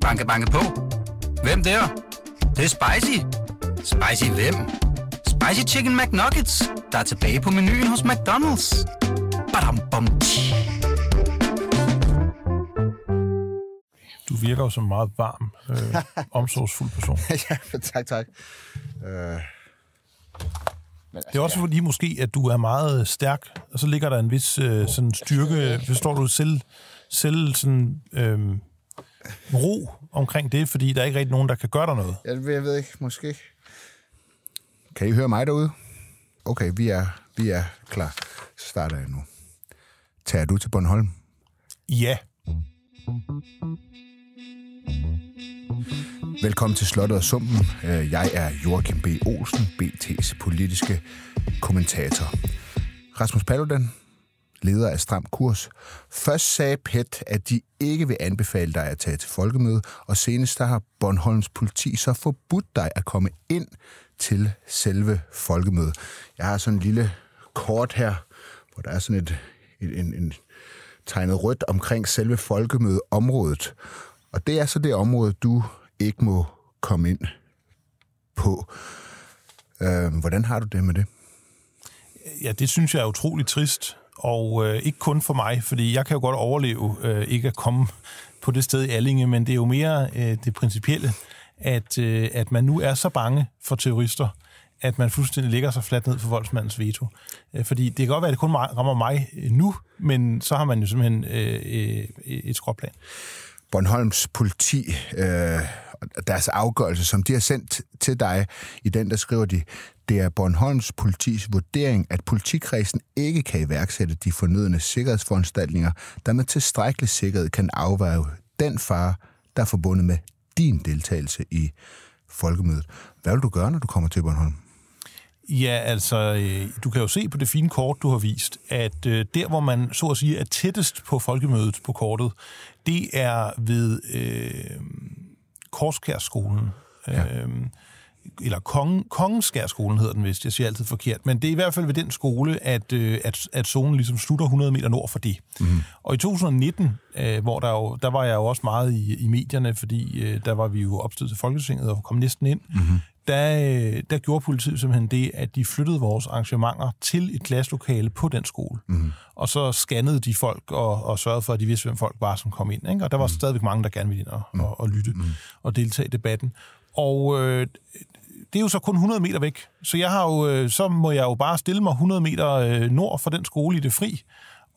Banke, banke på. Hvem der? Det, det er spicy. Spicy hvem? Spicy Chicken McNuggets, der er tilbage på menuen hos McDonald's. Badum, bom, tji. Du virker jo som en meget varm, øh, omsorgsfuld person. ja, tak, tak. Øh, men, Det er også fordi måske, at du er meget stærk, og så ligger der en vis øh, sådan styrke, forstår du, selv, selv sådan, øh, ro omkring det, fordi der er ikke rigtig nogen, der kan gøre dig noget. Jeg, ved- jeg ved ikke, måske. Kan I høre mig derude? Okay, vi er, vi er klar. Så starter jeg nu. Tager du til Bornholm? Ja, Velkommen til Slottet og Sumpen. Øh, Jeg er Joachim B. Olsen, BT's politiske kommentator. Rasmus Paludan, leder af Stram Kurs. Først sagde PET, at de ikke vil anbefale dig at tage til folkemøde, og senest der har Bornholms politi så forbudt dig at komme ind til selve folkemødet. Jeg har sådan en lille kort her, hvor der er sådan et, et en, en tegnet rødt omkring selve folkemødeområdet. Og det er så det område, du ikke må komme ind på. Øh, hvordan har du det med det? ja, det synes jeg er utroligt trist, og øh, ikke kun for mig, fordi jeg kan jo godt overleve øh, ikke at komme på det sted i Allinge, men det er jo mere øh, det principielle, at, øh, at man nu er så bange for terrorister, at man fuldstændig ligger sig fladt ned for voldsmandens veto. Øh, fordi det kan godt være, at det kun rammer mig øh, nu, men så har man jo simpelthen øh, øh et skråplan. Bornholms politi, øh, deres afgørelse, som de har sendt til dig, i den der skriver de, det er Bornholms politis vurdering, at politikredsen ikke kan iværksætte de fornødne sikkerhedsforanstaltninger, der med tilstrækkelig sikkerhed kan afværge den fare, der er forbundet med din deltagelse i folkemødet. Hvad vil du gøre, når du kommer til Bornholm? Ja, altså, øh, du kan jo se på det fine kort, du har vist, at øh, der, hvor man så at sige er tættest på folkemødet på kortet, det er ved øh, Korskærskolen. Ja. Øh, eller Kong, Kongenskærskolen hedder den vist, jeg siger altid forkert, men det er i hvert fald ved den skole, at, øh, at, at zonen ligesom slutter 100 meter nord for det. Mm. Og i 2019, øh, hvor der, jo, der var jeg jo også meget i, i medierne, fordi øh, der var vi jo opstillet til Folketinget og kom næsten ind, mm-hmm. der, øh, der gjorde politiet simpelthen det, at de flyttede vores arrangementer til et klasselokale på den skole. Mm. Og så scannede de folk og, og sørgede for, at de vidste, hvem folk var, som kom ind. Ikke? Og der var mm. stadigvæk mange, der gerne ville ind og, mm. og, og lytte mm. og deltage i debatten. Og øh, det er jo så kun 100 meter væk, så jeg har jo, øh, så må jeg jo bare stille mig 100 meter øh, nord for den skole i det fri,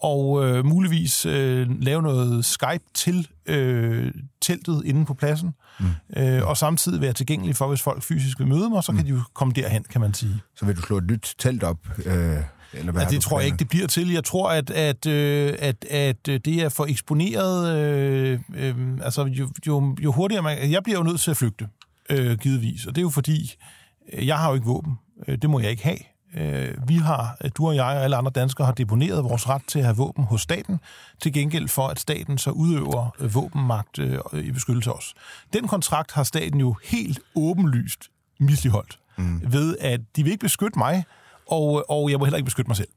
og øh, muligvis øh, lave noget Skype til øh, teltet inde på pladsen, mm. øh, og samtidig være tilgængelig for, hvis folk fysisk vil møde mig, så kan de jo komme derhen, kan man sige. Så vil du slå et nyt telt op? Øh, eller hvad Ja, det tror jeg ikke, det bliver til. Jeg tror, at, at, øh, at, at det er for eksponeret. Øh, øh, altså, jo, jo, jo hurtigere man... Jeg bliver jo nødt til at flygte, øh, givetvis. Og det er jo fordi, øh, jeg har jo ikke våben. Øh, Det må jeg ikke have. Øh, Vi har, du og jeg og alle andre danskere, har deponeret vores ret til at have våben hos staten, til gengæld for, at staten så udøver våbenmagt i beskyttelse af os. Den kontrakt har staten jo helt åbenlyst misligeholdt, mm. ved at de vil ikke beskytte mig, og, og jeg må heller ikke beskytte mig selv.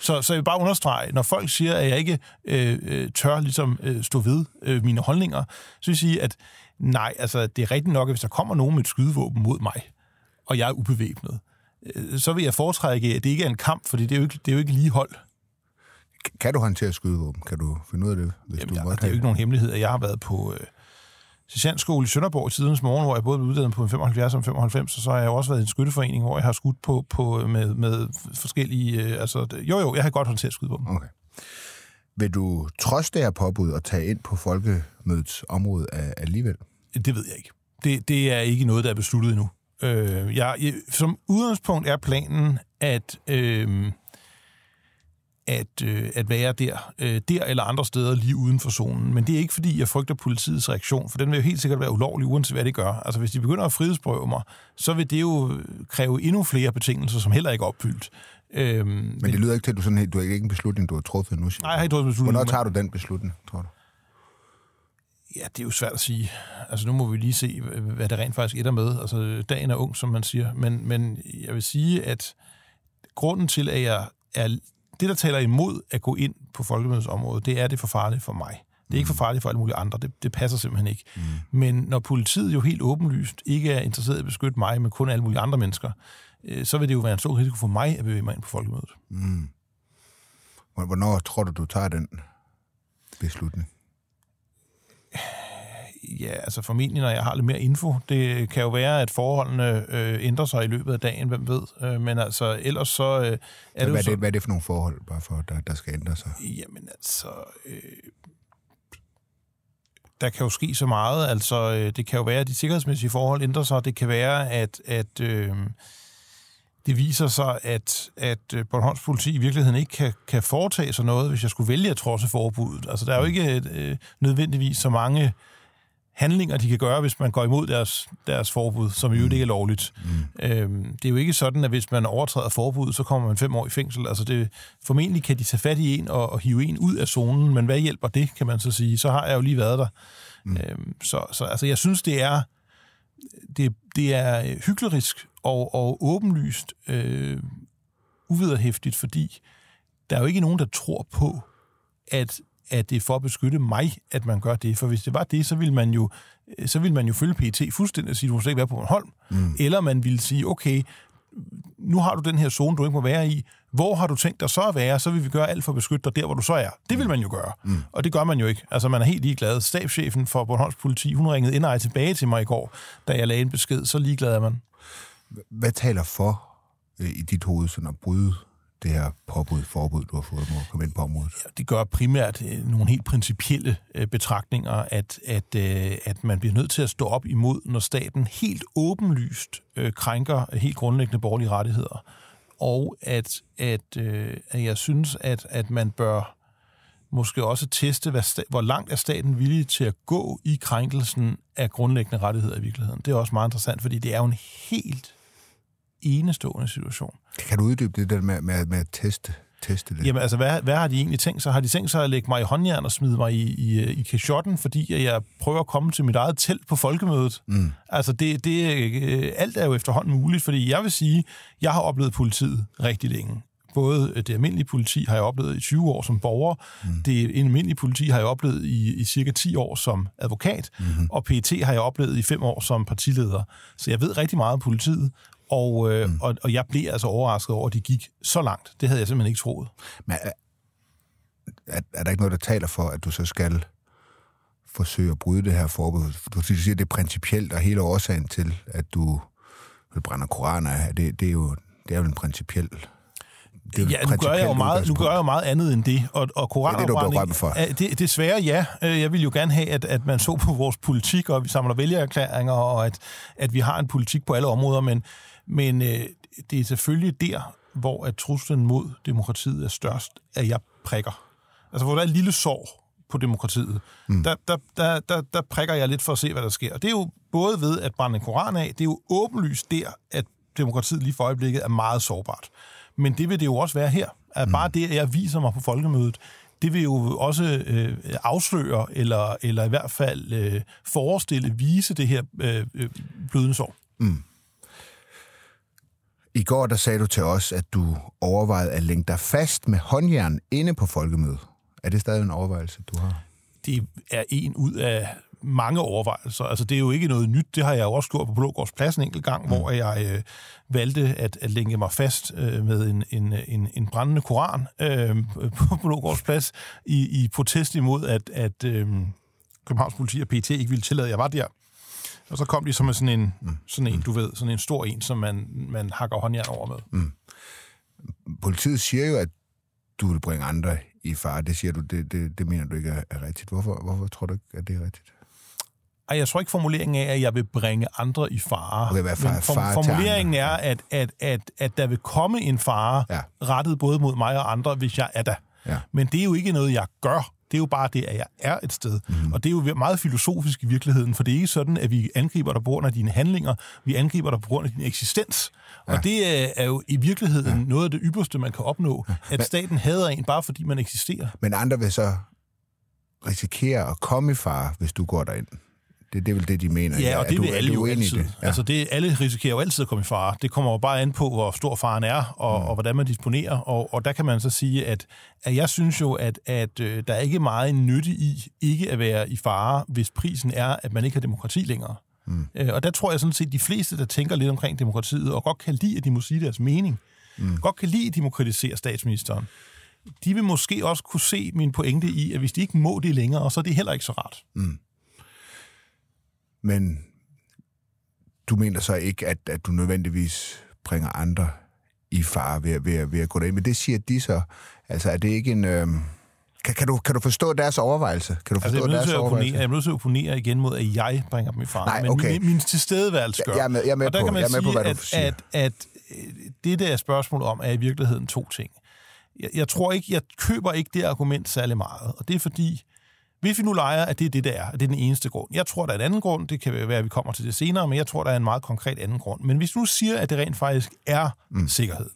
Så, så jeg vil bare understrege, når folk siger, at jeg ikke øh, tør ligesom, øh, stå ved øh, mine holdninger, så vil jeg sige, at nej, altså det er rigtigt nok, at hvis der kommer nogen med et skydevåben mod mig, og jeg er ubevæbnet, øh, så vil jeg foretrække, at det ikke er en kamp, fordi det er jo ikke, det er jo ikke lige hold. Kan du håndtere skydevåben? Kan du finde ud af det, hvis Jamen, du måtte det er jo ikke nogen hemmelighed, at jeg har været på øh, sergeantskole i Sønderborg i tidens morgen, hvor jeg både blev uddannet på en 75 og en 95, og så har jeg også været i en skytteforening, hvor jeg har skudt på, på med, med forskellige... Øh, altså, jo jo, jeg har godt håndteret skydevåben. Okay. Vil du trods det her påbud at tage ind på folkemødets område af- alligevel? Det ved jeg ikke. Det, det er ikke noget, der er besluttet endnu. Øh, jeg, jeg, som udgangspunkt er planen at, øh, at, øh, at være der, øh, der eller andre steder lige uden for zonen. Men det er ikke, fordi jeg frygter politiets reaktion, for den vil jo helt sikkert være ulovlig, uanset hvad det gør. Altså, hvis de begynder at frihedsberøve mig, så vil det jo kræve endnu flere betingelser, som heller ikke er opfyldt. Øh, men, det lyder ikke til, at du, sådan helt, du har ikke en beslutning, du har truffet nu. Nej, jeg har ikke truffet en beslutning, Hvornår tager du den beslutning, tror du? Ja, det er jo svært at sige. Altså, nu må vi lige se, hvad det rent faktisk ender med. Altså, dagen er ung, som man siger. Men, men jeg vil sige, at grunden til, at jeg er... Det, der taler imod at gå ind på folkemødets område, det er det for farligt for mig. Det er ikke for farligt for alle mulige andre. Det, det passer simpelthen ikke. Mm. Men når politiet jo helt åbenlyst ikke er interesseret i at beskytte mig, men kun alle mulige andre mennesker, øh, så vil det jo være en stor risiko for mig at bevæge mig ind på folkemødet. Mm. Hvornår tror du, du tager den beslutning? Ja, altså formentlig, når jeg har lidt mere info. Det kan jo være, at forholdene øh, ændrer sig i løbet af dagen, hvem ved. Øh, men altså, ellers så... Øh, er det hvad, er så, det, hvad er det for nogle forhold, bare for, der, der skal ændre sig? Jamen altså... Øh, der kan jo ske så meget. Altså, øh, det kan jo være, at de sikkerhedsmæssige forhold ændrer sig. Det kan være, at, at øh, det viser sig, at, at øh, Bornholms politi i virkeligheden ikke kan, kan foretage sig noget, hvis jeg skulle vælge at trodse forbuddet. Altså, der er jo ikke øh, nødvendigvis så mange handlinger, de kan gøre, hvis man går imod deres, deres forbud, som jo ikke er lovligt. Mm. Øhm, det er jo ikke sådan, at hvis man overtræder forbuddet, så kommer man fem år i fængsel. Altså det, formentlig kan de tage fat i en og, og hive en ud af zonen, men hvad hjælper det, kan man så sige? Så har jeg jo lige været der. Mm. Øhm, så så altså, jeg synes, det er, det, det er hyklerisk og, og åbenlyst øh, uvederhæftigt, fordi der er jo ikke nogen, der tror på, at at det er for at beskytte mig, at man gør det. For hvis det var det, så ville man jo, så ville man jo følge PT fuldstændig og sige, du må slet ikke være på Bornholm. Mm. Eller man ville sige, okay, nu har du den her zone, du ikke må være i. Hvor har du tænkt dig så at være? Så vil vi gøre alt for at beskytte dig der, hvor du så er. Det vil man jo gøre. Mm. Og det gør man jo ikke. Altså, man er helt ligeglad. Stabschefen for Bornholms politi, hun ringede ind og tilbage til mig i går, da jeg lagde en besked. Så ligeglad er man. Hvad taler for øh, i dit hoved sådan at bryde det her påbud, forbud, du har fået mod at komme ind på området? Ja, det gør primært øh, nogle helt principielle øh, betragtninger, at, at, øh, at man bliver nødt til at stå op imod, når staten helt åbenlyst krænker helt grundlæggende borgerlige rettigheder. Og at, at, at jeg synes, at, at man bør måske også teste, hvad hvor langt er staten villig til at gå i krænkelsen af grundlæggende rettigheder i virkeligheden. Det er også meget interessant, fordi det er jo en helt enestående situation. Kan du uddybe det der med, med, med at teste, teste det? Jamen altså, hvad, hvad har de egentlig tænkt sig? Har de tænkt sig at lægge mig i håndjern og smide mig i, i, i kashotten, fordi jeg prøver at komme til mit eget telt på folkemødet? Mm. Altså, det, det, øh, alt er jo efterhånden muligt, fordi jeg vil sige, jeg har oplevet politiet rigtig længe. Både det almindelige politi har jeg oplevet i 20 år som borger, mm. det almindelige politi har jeg oplevet i, i cirka 10 år som advokat, mm-hmm. og PET har jeg oplevet i 5 år som partileder. Så jeg ved rigtig meget om politiet, og, øh, mm. og, og jeg blev altså overrasket over, at de gik så langt. Det havde jeg simpelthen ikke troet. Men er, er, er der ikke noget, der taler for, at du så skal forsøge at bryde det her forbud? Du siger, det er principielt, og hele årsagen til, at du vil brænde koraner, det, det, er jo, det er jo en principiel det ja, nu gør, jeg jo meget, nu gør jeg jo meget andet end det. Og, og koranafbrænding, det, for. det, desværre ja. Øh, jeg vil jo gerne have, at, at man så på vores politik, og vi samler vælgererklæringer, og at, at vi har en politik på alle områder, men, men øh, det er selvfølgelig der, hvor at truslen mod demokratiet er størst, at jeg prikker. Altså, hvor der er en lille sorg på demokratiet, mm. der, der, der, der, der prikker jeg lidt for at se, hvad der sker. Og det er jo både ved at brænde en koran af, det er jo åbenlyst der, at demokratiet lige for øjeblikket er meget sårbart. Men det vil det jo også være her. At mm. bare det, at jeg viser mig på folkemødet, det vil jo også øh, afsløre, eller, eller i hvert fald øh, forestille, vise det her øh, øh blødende sår. Mm. I går der sagde du til os, at du overvejede at længe dig fast med håndjern inde på folkemødet. Er det stadig en overvejelse, du har? Det er en ud af mange overvejelser. Altså, det er jo ikke noget nyt. Det har jeg jo også gjort på Blågårdsplads en enkelt gang, mm. hvor jeg øh, valgte at, at længe mig fast øh, med en, en, en, en brændende koran øh, på Blågårdsplads i, i protest imod, at, at øh, Københavns politi og PT ikke ville tillade, at jeg var der. Og så kom de som sådan en, mm. sådan en, du ved, sådan en stor en, som man, man hakker håndjern over med. Mm. Politiet siger jo, at du vil bringe andre i fare. Det siger du, det, det, det mener du ikke er, er rigtigt. Hvorfor, hvorfor tror du ikke, at det er rigtigt? Ej, jeg tror ikke formuleringen er, at jeg vil bringe andre i fare. Okay, hvad far, Men far formuleringen er, at, at, at, at der vil komme en fare ja. rettet både mod mig og andre, hvis jeg er der. Ja. Men det er jo ikke noget, jeg gør. Det er jo bare det, at jeg er et sted. Mm. Og det er jo meget filosofisk i virkeligheden, for det er ikke sådan, at vi angriber dig på grund af dine handlinger, vi angriber dig på grund af din eksistens. Ja. Og det er jo i virkeligheden ja. noget af det ypperste, man kan opnå, at staten hader en, bare fordi man eksisterer. Men andre vil så risikere at komme i fare, hvis du går derind. Det, det er vel det, de mener. Ja, og det er vil du, alle jo altid. Det? Ja. Altså, det, alle risikerer jo altid at komme i fare. Det kommer jo bare an på, hvor stor faren er, og, mm. og hvordan man disponerer. Og, og der kan man så sige, at, at jeg synes jo, at, at øh, der er ikke meget nytte i ikke at være i fare, hvis prisen er, at man ikke har demokrati længere. Mm. Øh, og der tror jeg sådan set, at de fleste, der tænker lidt omkring demokratiet, og godt kan lide, at de må sige deres mening, mm. godt kan lide, at de må kritisere statsministeren, de vil måske også kunne se min pointe i, at hvis de ikke må det længere, så er det heller ikke så rart. Mm. Men du mener så ikke, at, at du nødvendigvis bringer andre i fare ved, ved, ved at gå derind. Men det siger de så. Altså, er det ikke en... Øh... Kan, kan, du, kan du forstå deres overvejelse? Kan du Altså, forstå jeg er nødt deres at overvejelse? jeg er nødt til at opponere igen mod, at jeg bringer dem i fare. Nej, Men okay. min, min tilstedeværelse gør. Jeg er med- jeg er med og der på- kan man jeg er med på, hvad du at, siger. at, at, øh, det der spørgsmål om, er i virkeligheden to ting. Jeg, jeg tror ikke, jeg køber ikke det argument særlig meget. Og det er fordi, hvis vi nu leger, at det er det, der er, at det er den eneste grund. Jeg tror, der er en anden grund. Det kan være, at vi kommer til det senere, men jeg tror, der er en meget konkret anden grund. Men hvis du nu siger, at det rent faktisk er mm. sikkerheden,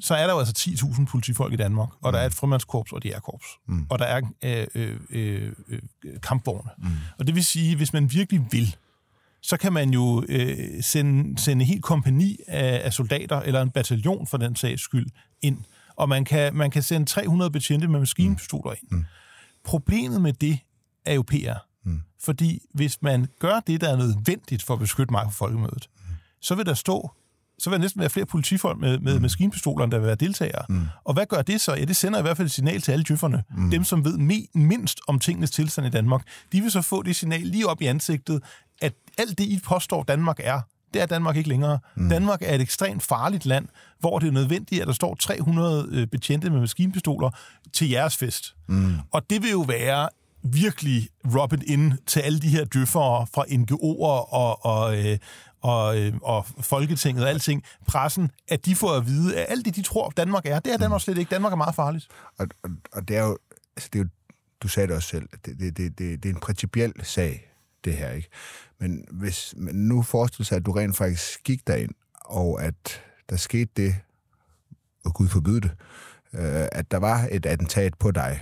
så er der jo altså 10.000 politifolk i Danmark, og der er et frimandskorps og et jægerkorps, mm. og der er øh, øh, øh, øh, kampvogne. Mm. Og det vil sige, hvis man virkelig vil, så kan man jo øh, sende, sende en helt kompani af, af soldater, eller en bataljon for den sags skyld, ind. Og man kan, man kan sende 300 betjente med maskinpistoler ind. Mm. Problemet med det er jo PR. Mm. Fordi hvis man gør det, der er nødvendigt for at beskytte mig på folkemødet, mm. så vil der stå så vil der næsten være flere politifolk med, med mm. maskinpistoler, end der vil være deltagere. Mm. Og hvad gør det så? Ja, det sender i hvert fald et signal til alle djøfferne. Mm. Dem, som ved me- mindst om tingenes tilstand i Danmark, de vil så få det signal lige op i ansigtet, at alt det, I påstår, Danmark er, det er Danmark ikke længere. Mm. Danmark er et ekstremt farligt land, hvor det er nødvendigt, at der står 300 øh, betjente med maskinpistoler til jeres fest. Mm. Og det vil jo være virkelig rub it in til alle de her døffere fra NGO'er og, og, øh, og, øh, og Folketinget og alting, pressen, at de får at vide, at alt det, de tror, Danmark er, det er Danmark slet ikke. Danmark er meget farligt. Og, og, og det er jo, altså det er jo, du sagde det også selv, det, det, det, det, det er en principiel sag, det her, ikke? Men hvis men nu forestiller sig, at du rent faktisk gik derind, og at der skete det, og Gud forbyde det, øh, at der var et attentat på dig,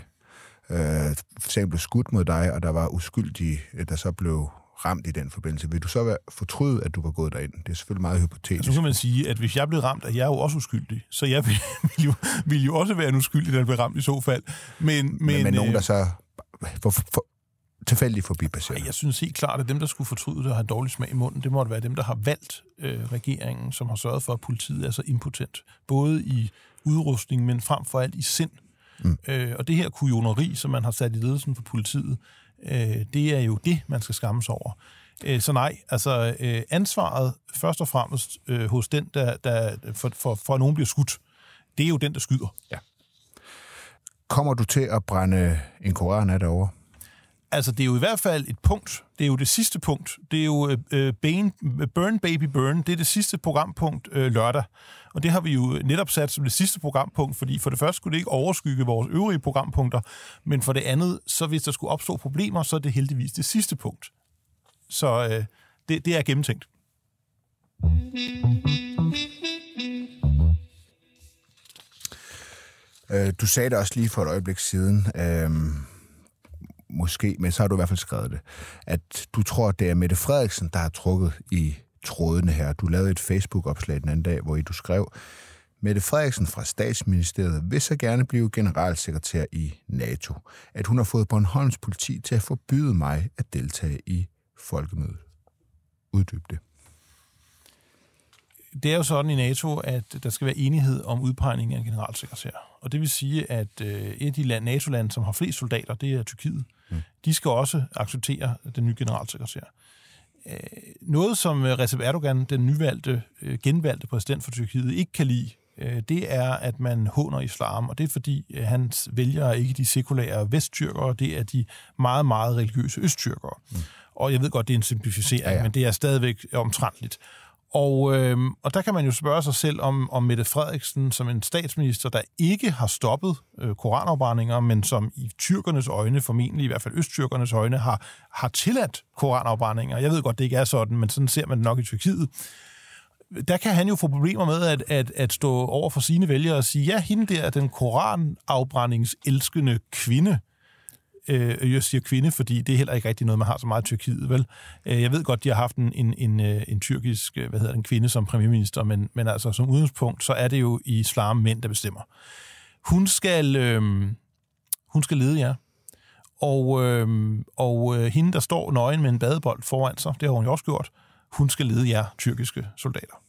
øh, for eksempel blev skudt mod dig, og der var uskyldige, der så blev ramt i den forbindelse. Vil du så være fortryde, at du var gået derind? Det er selvfølgelig meget hypotetisk. Så kan man sige, at hvis jeg blev ramt, er jeg jo også uskyldig. Så jeg vil, vil, jo, vil jo også være en uskyldig, der blev ramt i så fald. Men, men, men, men nogen, øh, der så for, for, for, tilfældigt forbipasserer. Jeg synes helt klart, at dem, der skulle fortryde det og have dårlig smag i munden, det måtte være dem, der har valgt øh, regeringen, som har sørget for, at politiet er så impotent. Både i udrustning, men frem for alt i sind. Mm. Øh, og det her kujoneri, som man har sat i ledelsen for politiet, øh, det er jo det, man skal skamme sig over. Øh, så nej, altså øh, ansvaret først og fremmest øh, hos den, der, der for, for, for at nogen bliver skudt, det er jo den, der skyder. Ja. Kommer du til at brænde en koran af derovre? Altså, det er jo i hvert fald et punkt. Det er jo det sidste punkt. Det er jo øh, øh, Bane, Burn Baby Burn. Det er det sidste programpunkt øh, lørdag. Og det har vi jo netop sat som det sidste programpunkt, fordi for det første skulle det ikke overskygge vores øvrige programpunkter, men for det andet, så hvis der skulle opstå problemer, så er det heldigvis det sidste punkt. Så øh, det, det er gennemtænkt. Øh, du sagde det også lige for et øjeblik siden, øh, måske, men så har du i hvert fald skrevet det, at du tror, det er Mette Frederiksen, der har trukket i trådene her. Du lavede et Facebook-opslag den anden dag, hvor I du skrev, Mette Frederiksen fra statsministeriet vil så gerne blive generalsekretær i NATO. At hun har fået Bornholms politi til at forbyde mig at deltage i folkemødet. Uddyb det. Det er jo sådan i NATO, at der skal være enighed om udpegning af en generalsekretær. Og det vil sige, at øh, et af de land, NATO-lande, som har flest soldater, det er Tyrkiet. Mm. De skal også acceptere den nye generalsekretær. Øh, noget, som Recep Erdogan, den nyvalgte, øh, genvalgte præsident for Tyrkiet, ikke kan lide, øh, det er, at man håner islam. Og det er fordi, øh, hans vælgere er ikke de sekulære vesttyrkere, det er de meget, meget religiøse østtyrkere. Mm. Og jeg ved godt, det er en simplificering, ja, ja. men det er stadigvæk omtrentligt. Og, øh, og der kan man jo spørge sig selv, om, om Mette Frederiksen som en statsminister, der ikke har stoppet øh, koranafbrændinger, men som i tyrkernes øjne, formentlig i hvert fald østtyrkernes øjne, har, har tilladt koranafbrændinger. Jeg ved godt, det ikke er sådan, men sådan ser man det nok i Tyrkiet. Der kan han jo få problemer med at, at, at stå over for sine vælgere og sige, ja, hende der, den koranafbrændingselskende kvinde, Øh, Øh, jeg siger kvinde, fordi det er heller ikke rigtig noget, man har så meget i Tyrkiet, vel? Øh, jeg ved godt, de har haft en, en, en, øh, en tyrkisk, hvad hedder den, en kvinde som premierminister, men, men altså som udgangspunkt, så er det jo i islam mænd, der bestemmer. Hun skal, øh, hun skal lede jer. Og, øh, og øh, hende, der står nøgen med en badebold foran sig, det har hun jo også gjort, hun skal lede jer tyrkiske soldater.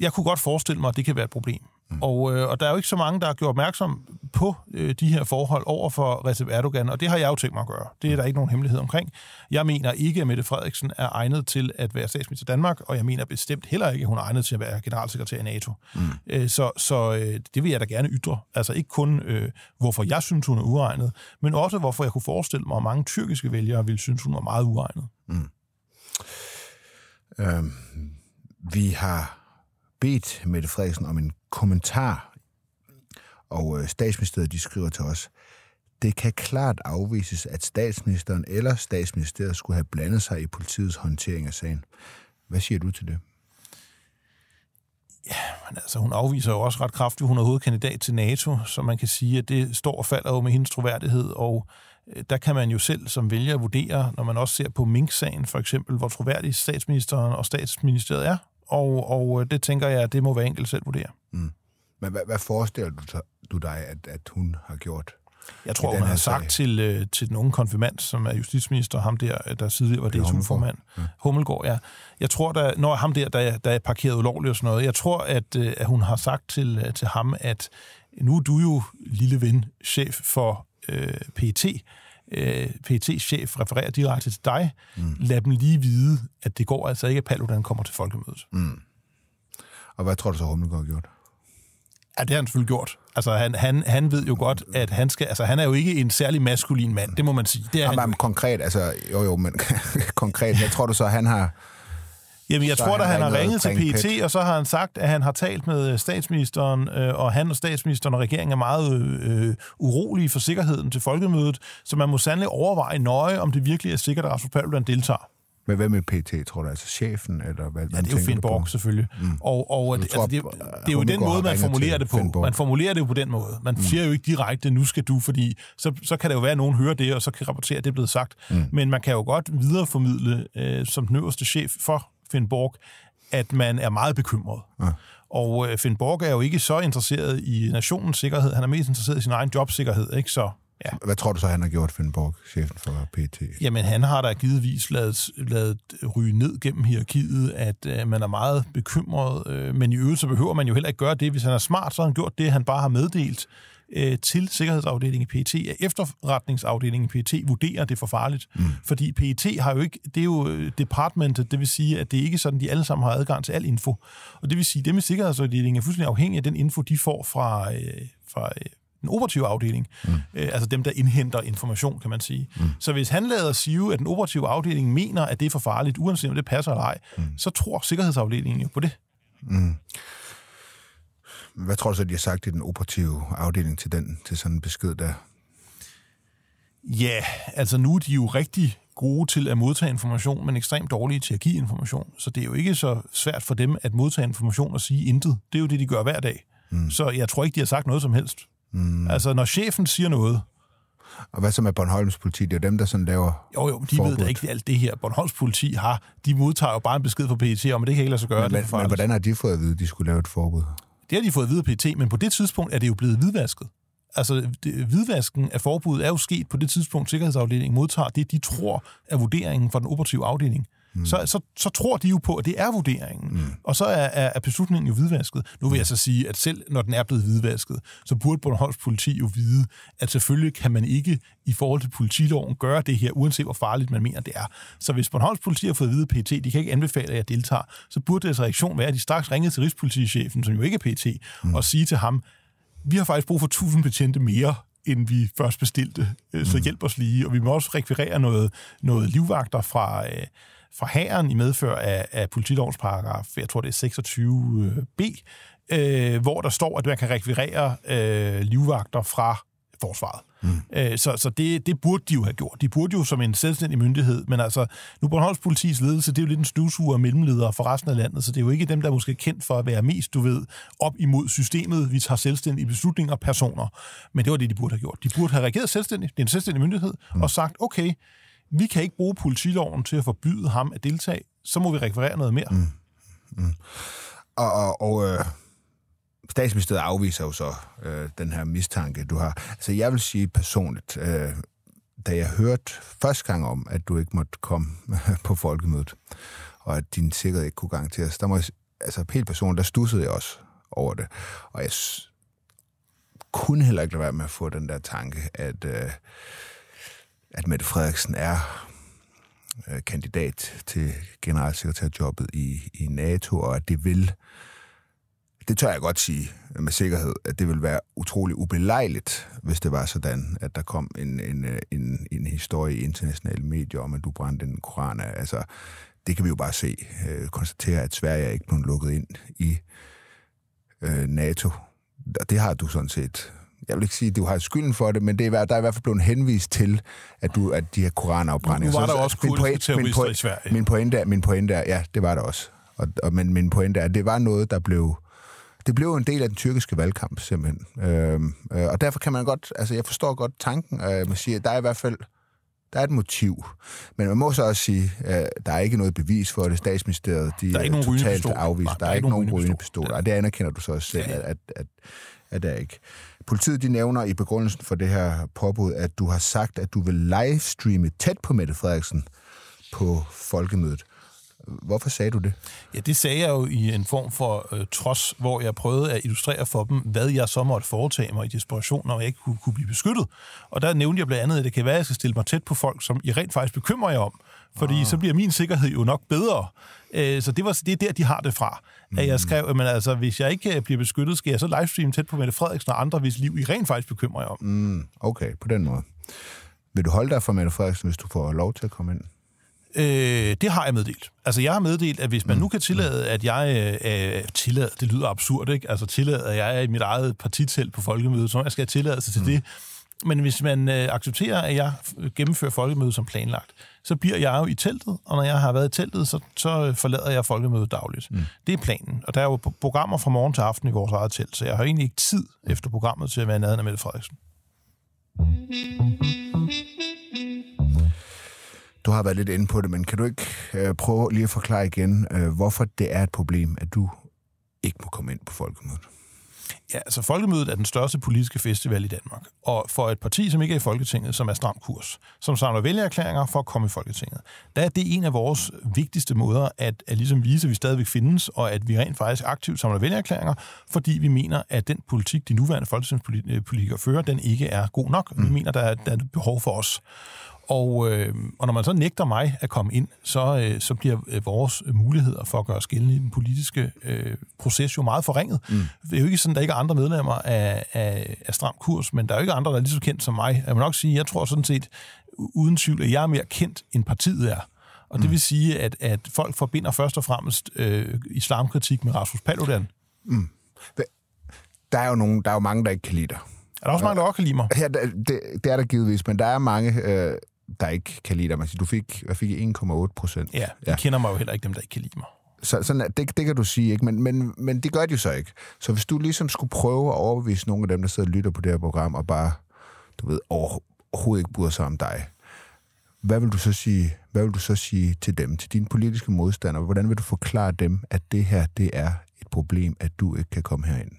Jeg kunne godt forestille mig, at det kan være et problem. Mm. Og, øh, og der er jo ikke så mange, der har gjort opmærksom på øh, de her forhold over for Recep Erdogan, og det har jeg jo tænkt mig at gøre. Det er der ikke nogen hemmelighed omkring. Jeg mener ikke, at Mette Frederiksen er egnet til at være statsminister i Danmark, og jeg mener bestemt heller ikke, at hun er egnet til at være generalsekretær i NATO. Mm. Øh, så så øh, det vil jeg da gerne ytre. Altså ikke kun, øh, hvorfor jeg synes, hun er uegnet, men også, hvorfor jeg kunne forestille mig, at mange tyrkiske vælgere ville synes, hun var meget uegnet. Mm. Øhm, vi har bedt Mette Frederiksen om en kommentar, og øh, statsministeriet de skriver til os, det kan klart afvises, at statsministeren eller statsministeriet skulle have blandet sig i politiets håndtering af sagen. Hvad siger du til det? Ja, men altså, hun afviser jo også ret kraftigt, hun er hovedkandidat til NATO, så man kan sige, at det står og falder jo med hendes troværdighed, og øh, der kan man jo selv som vælger vurdere, når man også ser på Mink-sagen for eksempel, hvor troværdig statsministeren og statsministeriet er, og, og øh, det tænker jeg, det må være enkelt selv vurdere. Mm. Men hvad, hvad forestiller du, du dig, at, at hun har gjort? Jeg tror, hun har sagt til, øh, til den unge konfirmand, som er justitsminister, ham der, der tidligere var det formand ja. Hummelgaard, ja. Jeg tror, der, når ham der, der, der er parkeret ulovligt og sådan noget, jeg tror, at, øh, at hun har sagt til, øh, til ham, at nu er du jo, lille ven, chef for øh, PET, øh, PET-chef refererer direkte til dig, mm. lad dem lige vide, at det går altså ikke, at Paludan kommer til folkemødet. Mm. Og hvad tror du så, Hummelgaard har gjort? Ja, det har han selvfølgelig gjort. Altså, han, han, han ved jo godt, at han skal... Altså, han er jo ikke en særlig maskulin mand, det må man sige. Det er Jamen, han konkret, altså... Jo, jo, men konkret, jeg tror du så, han har Jamen, jeg så tror, at han, han har ringet til PET, PET, og så har han sagt, at han har talt med statsministeren, øh, og han og statsministeren og regeringen er meget øh, urolige for sikkerheden til folkemødet, så man må sandelig overveje nøje, om det virkelig er sikkert, at Rasmus Paludan deltager. Men hvad med PT, tror du? Altså chefen? Eller hvad, ja, det er jo Finn Borg, selvfølgelig. Mm. Og, og det, tror, altså, det, det er jo den måde, man formulerer det på. Man formulerer det jo på den måde. Man mm. siger jo ikke direkte, nu skal du, fordi så, så kan det jo være, at nogen hører det, og så kan rapportere, at det er blevet sagt. Mm. Men man kan jo godt videreformidle øh, som den øverste chef for Finn Borg, at man er meget bekymret. Ja. Og øh, Finn Borg er jo ikke så interesseret i nationens sikkerhed, han er mest interesseret i sin egen jobsikkerhed, ikke? Så Ja. Hvad tror du så, han har gjort, Finn Borg, chefen for PT? Jamen, han har da givetvis lavet, lavet ryge ned gennem hierarkiet, at øh, man er meget bekymret, øh, men i øvrigt så behøver man jo heller ikke gøre det. Hvis han er smart, så har han gjort det, han bare har meddelt øh, til Sikkerhedsafdelingen i PET, at efterretningsafdelingen i PET vurderer det for farligt. Mm. Fordi PET har jo ikke, det er jo øh, departmentet, det vil sige, at det er ikke sådan, de alle sammen har adgang til al info. Og det vil sige, at dem i Sikkerhedsafdelingen er fuldstændig afhængige af den info, de får fra, øh, fra øh, den operative afdeling, mm. øh, altså dem, der indhenter information, kan man sige. Mm. Så hvis han lader sige, at den operative afdeling mener, at det er for farligt, uanset om det passer eller ej, mm. så tror sikkerhedsafdelingen jo på det. Mm. Hvad tror du så, de har sagt i den operative afdeling til, den, til sådan en besked der? Ja, altså nu er de jo rigtig gode til at modtage information, men ekstremt dårlige til at give information. Så det er jo ikke så svært for dem at modtage information og sige intet. Det er jo det, de gør hver dag. Mm. Så jeg tror ikke, de har sagt noget som helst. Mm. Altså, når chefen siger noget... Og hvad så med Bornholms politi? Det er dem, der sådan laver Jo, jo, de forbud. ved da ikke alt det her. Bornholms politi har... De modtager jo bare en besked fra PET om, at det kan ikke lade sig gøre. Men, det men hvordan har de fået at vide, at de skulle lave et forbud? Det har de fået at vide af PET, men på det tidspunkt er det jo blevet hvidvasket. Altså, det, hvidvasken af forbuddet er jo sket på det tidspunkt, sikkerhedsafdelingen modtager det, de tror er vurderingen fra den operative afdeling. Mm. Så, så, så tror de jo på, at det er vurderingen. Mm. Og så er, er, er beslutningen jo hvidvasket. Nu vil jeg så sige, at selv når den er blevet hvidvasket, så burde Bornholms politi jo vide, at selvfølgelig kan man ikke i forhold til politiloven gøre det her, uanset hvor farligt man mener, det er. Så hvis Bornholms politi har fået at vide PT, de kan ikke anbefale, at jeg deltager, så burde deres reaktion være, at de straks ringede til Rigspolitichefen, som jo ikke er PT, mm. og sige til ham, vi har faktisk brug for 1000 betjente mere end vi først bestilte, så mm. hjælp os lige. Og vi må også rekvirere noget, noget livvagter fra, øh, fra hæren i medfør af, af politilovens paragraf, jeg tror det er 26b, øh, hvor der står, at man kan rekvirere øh, livvagter fra forsvaret. Mm. Øh, så så det, det burde de jo have gjort. De burde jo som en selvstændig myndighed, men altså, nu Bornholms politis ledelse, det er jo lidt en stuvsuger mellemleder for resten af landet, så det er jo ikke dem, der er måske kendt for at være mest, du ved, op imod systemet. Vi tager selvstændige beslutninger personer. Men det var det, de burde have gjort. De burde have reageret selvstændigt, det er en selvstændig myndighed, mm. og sagt, okay, vi kan ikke bruge politiloven til at forbyde ham at deltage, så må vi rekvirere noget mere. Mm. Mm. Og, og, og øh, statsministeriet afviser jo så øh, den her mistanke, du har. Altså jeg vil sige personligt, øh, da jeg hørte første gang om, at du ikke måtte komme på folkemødet, og at din sikkerhed ikke kunne garanteres, der må jeg, altså helt personligt, der stussede jeg også over det. Og jeg kunne heller ikke lade være med at få den der tanke, at, øh, at Mette Frederiksen er øh, kandidat til generalsekretærjobbet i, i NATO, og at det vil, det tør jeg godt sige med sikkerhed, at det vil være utrolig ubelejligt, hvis det var sådan, at der kom en, en, en, en historie i internationale medier om, at du brændte en koran af. Altså, det kan vi jo bare se. Øh, konstatere, at Sverige er ikke blevet lukket ind i øh, NATO. Og det har du sådan set jeg vil ikke sige, at du har skylden for det, men det er, der er i hvert fald blevet henvist til, at, du, at de her koranafbrændinger... Nu var der også kurdiske terrorister i Sverige. Min pointe, er, min pointe er, ja, det var der også. Og, og, men min pointe er, at det var noget, der blev... Det blev en del af den tyrkiske valgkamp, simpelthen. Øhm, øh, og derfor kan man godt... Altså, jeg forstår godt tanken. Øh, man siger, at der er i hvert fald... Der er et motiv. Men man må så også sige, at der er ikke noget bevis for det. Statsministeriet, de der er, ikke nogen totalt afvist. Der, der er ikke nogen rygende pistol. Ja. Og det anerkender du så også selv, ja. at, at, at der ikke. Politiet de nævner i begrundelsen for det her påbud, at du har sagt, at du vil livestreame tæt på Mette Frederiksen på folkemødet. Hvorfor sagde du det? Ja, det sagde jeg jo i en form for øh, trods, hvor jeg prøvede at illustrere for dem, hvad jeg så måtte foretage mig i desperation, når jeg ikke kunne, kunne blive beskyttet. Og der nævnte jeg blandt andet, at det kan være, at jeg skal stille mig tæt på folk, som I rent faktisk bekymrer jer om. Fordi ah. så bliver min sikkerhed jo nok bedre. Øh, så det, var, det er der, de har det fra. Mm. At jeg mm. skrev, men altså, hvis jeg ikke øh, bliver beskyttet, skal jeg så livestream tæt på Mette Frederiksen og andre, hvis liv I rent faktisk bekymrer jer om. Mm. Okay, på den måde. Vil du holde dig for Mette Frederiksen, hvis du får lov til at komme ind? Øh, det har jeg meddelt. Altså, jeg har meddelt, at hvis man mm. nu kan tillade, at jeg... Øh, tillade, det lyder absurd, ikke? Altså, tillade, at jeg er i mit eget partitelt på folkemødet, så jeg skal have tilladelse til mm. det. Men hvis man øh, accepterer, at jeg gennemfører folkemødet som planlagt, så bliver jeg jo i teltet, og når jeg har været i teltet, så, så forlader jeg folkemødet dagligt. Mm. Det er planen. Og der er jo programmer fra morgen til aften i vores eget telt, så jeg har egentlig ikke tid efter programmet til at være nede af Mette Frederiksen. Du har været lidt inde på det, men kan du ikke øh, prøve lige at forklare igen, øh, hvorfor det er et problem, at du ikke må komme ind på folkemødet? Ja, altså Folkemødet er den største politiske festival i Danmark. Og for et parti, som ikke er i Folketinget, som er stram kurs, som samler vælgererklæringer for at komme i Folketinget, der er det en af vores vigtigste måder at, at ligesom vise, at vi stadigvæk findes, og at vi rent faktisk aktivt samler vælgererklæringer, fordi vi mener, at den politik, de nuværende folketingspolitikere fører, den ikke er god nok. Mm. Vi mener, der er, der er behov for os. Og, øh, og når man så nægter mig at komme ind, så, øh, så bliver øh, vores muligheder for at gøre skældende i den politiske øh, proces jo meget forringet. Mm. Det er jo ikke sådan, der ikke er andre medlemmer af, af, af Stram Kurs, men der er jo ikke andre, der er lige så kendt som mig. Jeg må nok sige, jeg tror sådan set uden tvivl, at jeg er mere kendt, end partiet er. Og mm. det vil sige, at, at folk forbinder først og fremmest øh, islamkritik med Rasmus Paludan. Mm. Der er jo nogen, der er jo mange, der ikke kan lide dig. Er der også mange, der også kan lide mig? Ja, det, det er der givetvis, men der er mange, øh, der ikke kan lide dig. Man siger, du fik, hvad fik 1,8 procent. Ja, de ja. kender mig jo heller ikke, dem der ikke kan lide mig. Så, sådan, det, det kan du sige, ikke? Men, men, men det gør de jo så ikke. Så hvis du ligesom skulle prøve at overbevise nogle af dem, der sidder og lytter på det her program, og bare, du ved, overhovedet ikke bryder sig om dig, hvad vil du så sige, hvad vil du så sige til dem, til dine politiske modstandere? Hvordan vil du forklare dem, at det her, det er et problem, at du ikke kan komme herind?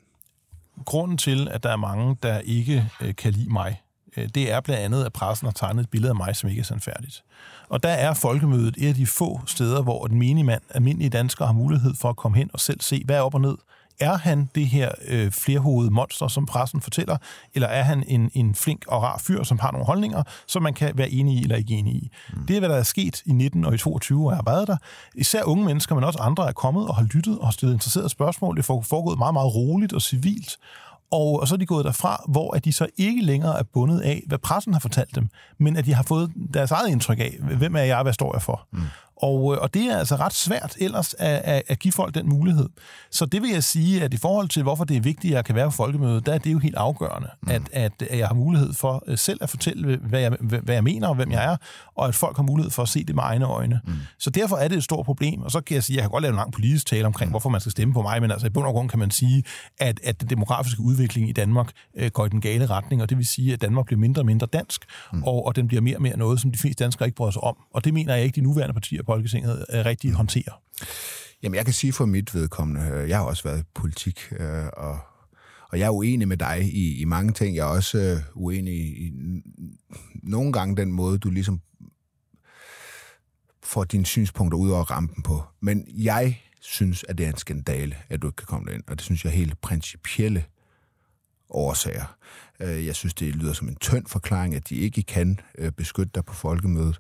Grunden til, at der er mange, der ikke øh, kan lide mig, det er blandt andet, at pressen har tegnet et billede af mig, som ikke er sandfærdigt. Og der er folkemødet et af de få steder, hvor den menige mand, almindelige danskere, har mulighed for at komme hen og selv se, hvad er op og ned. Er han det her øh, flerhovedet monster, som pressen fortæller, eller er han en, en flink og rar fyr, som har nogle holdninger, som man kan være enig i eller ikke enig i? Mm. Det er, hvad der er sket i 19 og i 22, og jeg har været der. Især unge mennesker, men også andre er kommet og har lyttet og har stillet interesserede spørgsmål. Det er foregået meget, meget roligt og civilt. Og, og så er de gået derfra, hvor at de så ikke længere er bundet af, hvad pressen har fortalt dem, men at de har fået deres eget indtryk af, hvem er jeg, hvad står jeg for. Mm. Og, øh, og det er altså ret svært ellers at, at, at give folk den mulighed. Så det vil jeg sige, at i forhold til, hvorfor det er vigtigt, at jeg kan være på folkemødet, der er det jo helt afgørende, mm. at, at, at jeg har mulighed for øh, selv at fortælle, hvad jeg, hvad jeg mener og hvem jeg er, og at folk har mulighed for at se det med egne øjne. Mm. Så derfor er det et stort problem. Og så kan jeg sige, at jeg kan godt lave en lang politisk tale omkring, mm. hvorfor man skal stemme på mig, men altså i bund og grund kan man sige, at, at den demografiske udvikling i Danmark øh, går i den gale retning, og det vil sige, at Danmark bliver mindre og mindre dansk, mm. og, og den bliver mere og mere noget, som de fleste danskere ikke bryder sig om. Og det mener jeg ikke, de nuværende partier på Folketinget øh, rigtig håndterer. Jamen, jeg kan sige for mit vedkommende, øh, jeg har også været i politik, øh, og, og jeg er uenig med dig i, i mange ting. Jeg er også øh, uenig i, i nogle gange den måde, du ligesom får dine synspunkter ud over rampen på. Men jeg synes, at det er en skandale, at du ikke kan komme derind, og det synes jeg er helt principielle årsager. Øh, jeg synes, det lyder som en tynd forklaring, at de ikke kan øh, beskytte dig på folkemødet.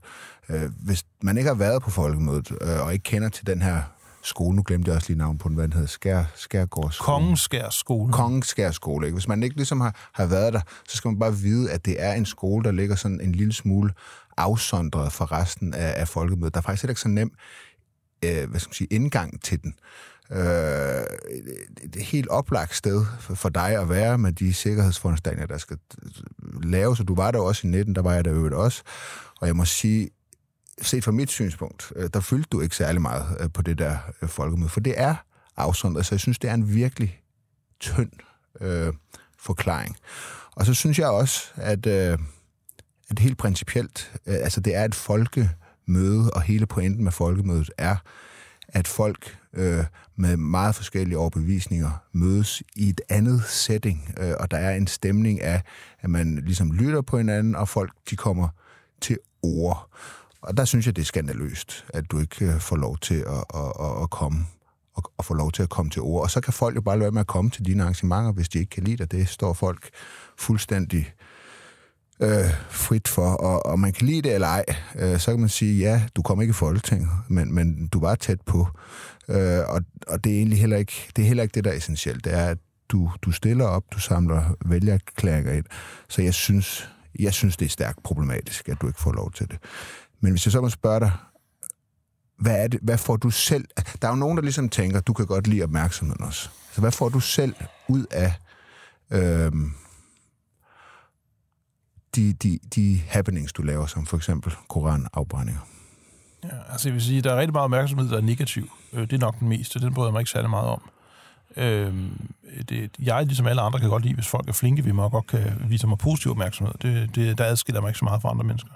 Øh, hvis man ikke har været på folkemødet, og ikke kender til den her skole, nu glemte jeg også lige navn på den, hvad den hedder, Skær, Skærgårds skole. Kongenskær skole. Kongenskær skole, ikke? Hvis man ikke ligesom har, har været der, så skal man bare vide, at det er en skole, der ligger sådan en lille smule afsondret fra resten af, af folkemødet. Der er faktisk ikke så nem øh, hvad skal man sige, indgang til den øh, et helt oplagt sted for dig at være med de sikkerhedsforanstaltninger, der skal laves. Og du var der også i 19, der var jeg der øvrigt også. Og jeg må sige, set fra mit synspunkt, øh, der fyldte du ikke særlig meget øh, på det der øh, folkemøde, for det er afsondret, så jeg synes, det er en virkelig tynd øh, forklaring. Og så synes jeg også, at, øh, at helt principielt, øh, altså det er et folkemøde, og hele pointen med folkemødet er, at folk øh, med meget forskellige overbevisninger mødes i et andet setting, øh, og der er en stemning af, at man ligesom lytter på hinanden, og folk de kommer til ord. Og der synes jeg, det er skandaløst, at du ikke øh, får lov til at, at, at, at komme og, og få lov til at komme til ord. Og så kan folk jo bare lade være med at komme til dine arrangementer, hvis de ikke kan lide dig. Det står folk fuldstændig øh, frit for, og, og man kan lide det eller ej, øh, så kan man sige, ja, du kom ikke i Folketinget, men, men du var tæt på. Øh, og, og det er egentlig heller ikke det, er heller ikke det der er essentielt. Det er, at du, du stiller op, du samler vælgerklæringer ind. Så jeg synes, jeg synes, det er stærkt problematisk, at du ikke får lov til det. Men hvis jeg så må spørge dig, hvad, er det, hvad får du selv... Der er jo nogen, der ligesom tænker, du kan godt lide opmærksomheden også. Så hvad får du selv ud af øh, de, de, de happenings, du laver, som for eksempel koranafbrændinger? Ja, altså jeg vil sige, der er rigtig meget opmærksomhed, der er negativ. Øh, det er nok den meste. Den bryder jeg mig ikke særlig meget om. Øh, det, jeg, ligesom alle andre, kan godt lide, hvis folk er flinke, vi må godt kan vise mig positiv opmærksomhed. Det, det, der adskiller mig ikke så meget fra andre mennesker.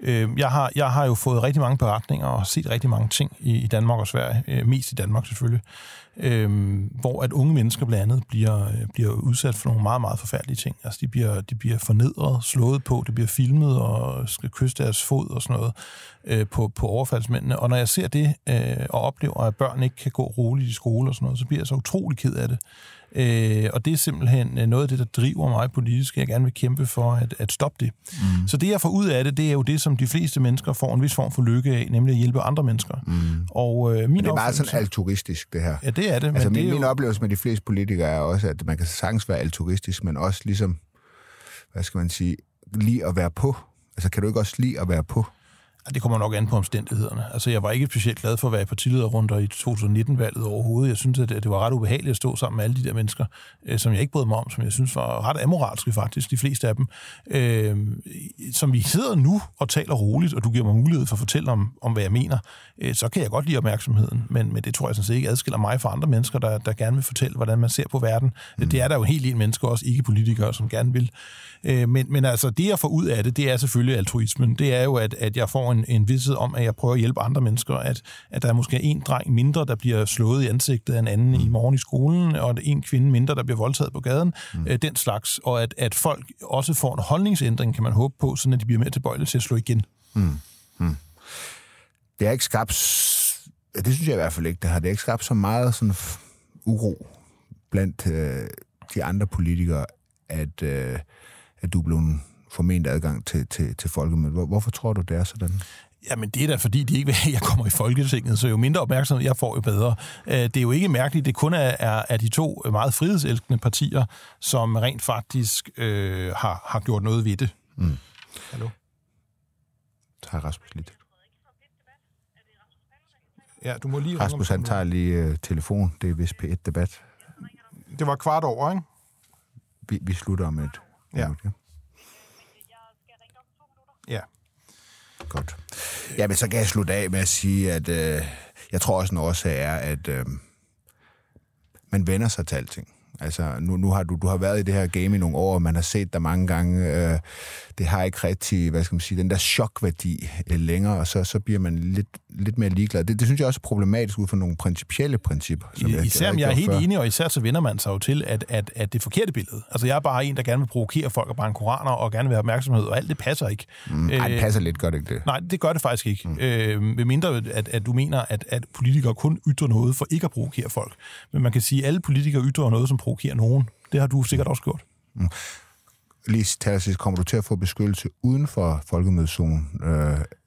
Øh, jeg, har, jeg har jo fået rigtig mange beretninger og set rigtig mange ting i, i Danmark og Sverige, øh, mest i Danmark selvfølgelig, øh, hvor at unge mennesker blandt andet bliver, øh, bliver udsat for nogle meget, meget forfærdelige ting. Altså de bliver, de bliver fornedret, slået på, det bliver filmet og skal kysse deres fod og sådan noget øh, på, på overfaldsmændene. Og når jeg ser det øh, og oplever, at børn ikke kan gå roligt i skole og sådan noget, så bliver jeg så utrolig ked af det. Øh, og det er simpelthen øh, noget af det, der driver mig politisk. Jeg gerne vil kæmpe for at, at stoppe det. Mm. Så det, jeg får ud af det, det er jo det, som de fleste mennesker får en vis form for lykke af, nemlig at hjælpe andre mennesker. Mm. Og, øh, min men det er meget sådan altruistisk, det her. Ja, det er det. Altså, men min, det er min oplevelse med de fleste politikere er også, at man kan sagtens være altruistisk, men også ligesom, hvad skal man sige, lige at være på. Altså, kan du ikke også lide at være på? Det kommer nok an på omstændighederne. Altså, jeg var ikke specielt glad for at være i partilederrunder i 2019-valget overhovedet. Jeg synes, at det var ret ubehageligt at stå sammen med alle de der mennesker, øh, som jeg ikke brød mig om, som jeg synes var ret amoralske faktisk, de fleste af dem. Øh, som vi sidder nu og taler roligt, og du giver mig mulighed for at fortælle om, om hvad jeg mener, øh, så kan jeg godt lide opmærksomheden, men, men det tror jeg sådan set ikke adskiller mig fra andre mennesker, der, der gerne vil fortælle, hvordan man ser på verden. Mm. Det er der jo helt en mennesker, også ikke politikere, som gerne vil. Øh, men, men altså, det jeg får ud af det, det er selvfølgelig altruismen. Det er jo, at, at jeg får en, en vidshed om, at jeg prøver at hjælpe andre mennesker, at, at der er måske en dreng mindre, der bliver slået i ansigtet af en anden mm. i morgen i skolen, og en kvinde mindre, der bliver voldtaget på gaden, mm. øh, den slags, og at, at folk også får en holdningsændring, kan man håbe på, sådan at de bliver mere tilbøjelige til at slå igen. Mm. Mm. Det er ikke skabt, det synes jeg i hvert fald ikke, det har det ikke skabt så meget sådan uro blandt øh, de andre politikere, at, øh, at du blev forment adgang til, til, til folkemødet. Hvorfor tror du, det er sådan? Jamen, det er da fordi, de ikke vil have, at jeg kommer i Folketinget, så jo mindre opmærksomhed jeg får, jo bedre. Øh, det er jo ikke mærkeligt, det kun er, er, er de to meget frihedselskende partier, som rent faktisk øh, har, har gjort noget ved det. Mm. Hallo? Tak, Rasmus lidt. Ja, du må lige Rasmus, han tager lige øh, telefon. Det er vist P1-debat. noget. Det var kvart over, ikke? Vi, vi slutter om et Ja. minut, ja. Ja. Godt. Jamen, så kan jeg slutte af med at sige, at øh, jeg tror også en årsag er, at øh, man vender sig til alting. Altså, nu, nu har du, du har været i det her game i nogle år, og man har set der mange gange. Øh, det har ikke rigtig, hvad skal man sige, den der chokværdi øh, længere, og så, så bliver man lidt, lidt mere ligeglad. Det, det synes jeg også er problematisk ud fra nogle principielle principper. som I, især om jeg er helt før. enig, og især så vender man sig jo til, at, at, at det forkerte billede. Altså, jeg er bare en, der gerne vil provokere folk og brænde koraner og gerne vil have opmærksomhed, og alt det passer ikke. Mm, ej, det passer lidt godt, ikke det? Nej, det gør det faktisk ikke. Mm. Øh, med mindre, at, at du mener, at, at politikere kun ytrer noget for ikke at provokere folk. Men man kan sige, at alle politikere ytrer noget, som provokerer nogen. Det har du sikkert også gjort. Lige til allersidst, kommer du til at få beskyttelse uden for folkemødezonen? Øh,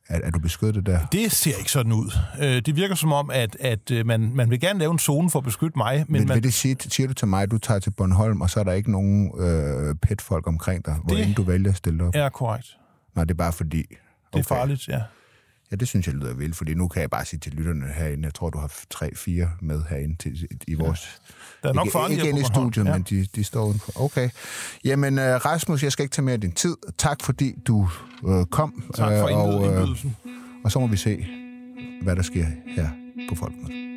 er, er du beskyttet der? Det ser ikke sådan ud. Øh, det virker som om, at, at øh, man, man vil gerne lave en zone for at beskytte mig, men Men man, vil det sige, siger du til mig, at du tager til Bornholm, og så er der ikke nogen øh, petfolk omkring dig, hvor end du vælger at stille op? er korrekt. Nej, det er bare fordi... Det er farligt, ja. Ja, det synes jeg lyder vildt, fordi nu kan jeg bare sige til lytterne herinde, jeg tror, du har tre-fire med herinde til, i vores... Der er nok ikke, farligt ikke inde i studiet, ja. men de, de står udenfor. Okay. Jamen, øh, Rasmus, jeg skal ikke tage mere af din tid. Tak, fordi du øh, kom. Tak for øh, og, øh, og så må vi se, hvad der sker her på Folkemødet.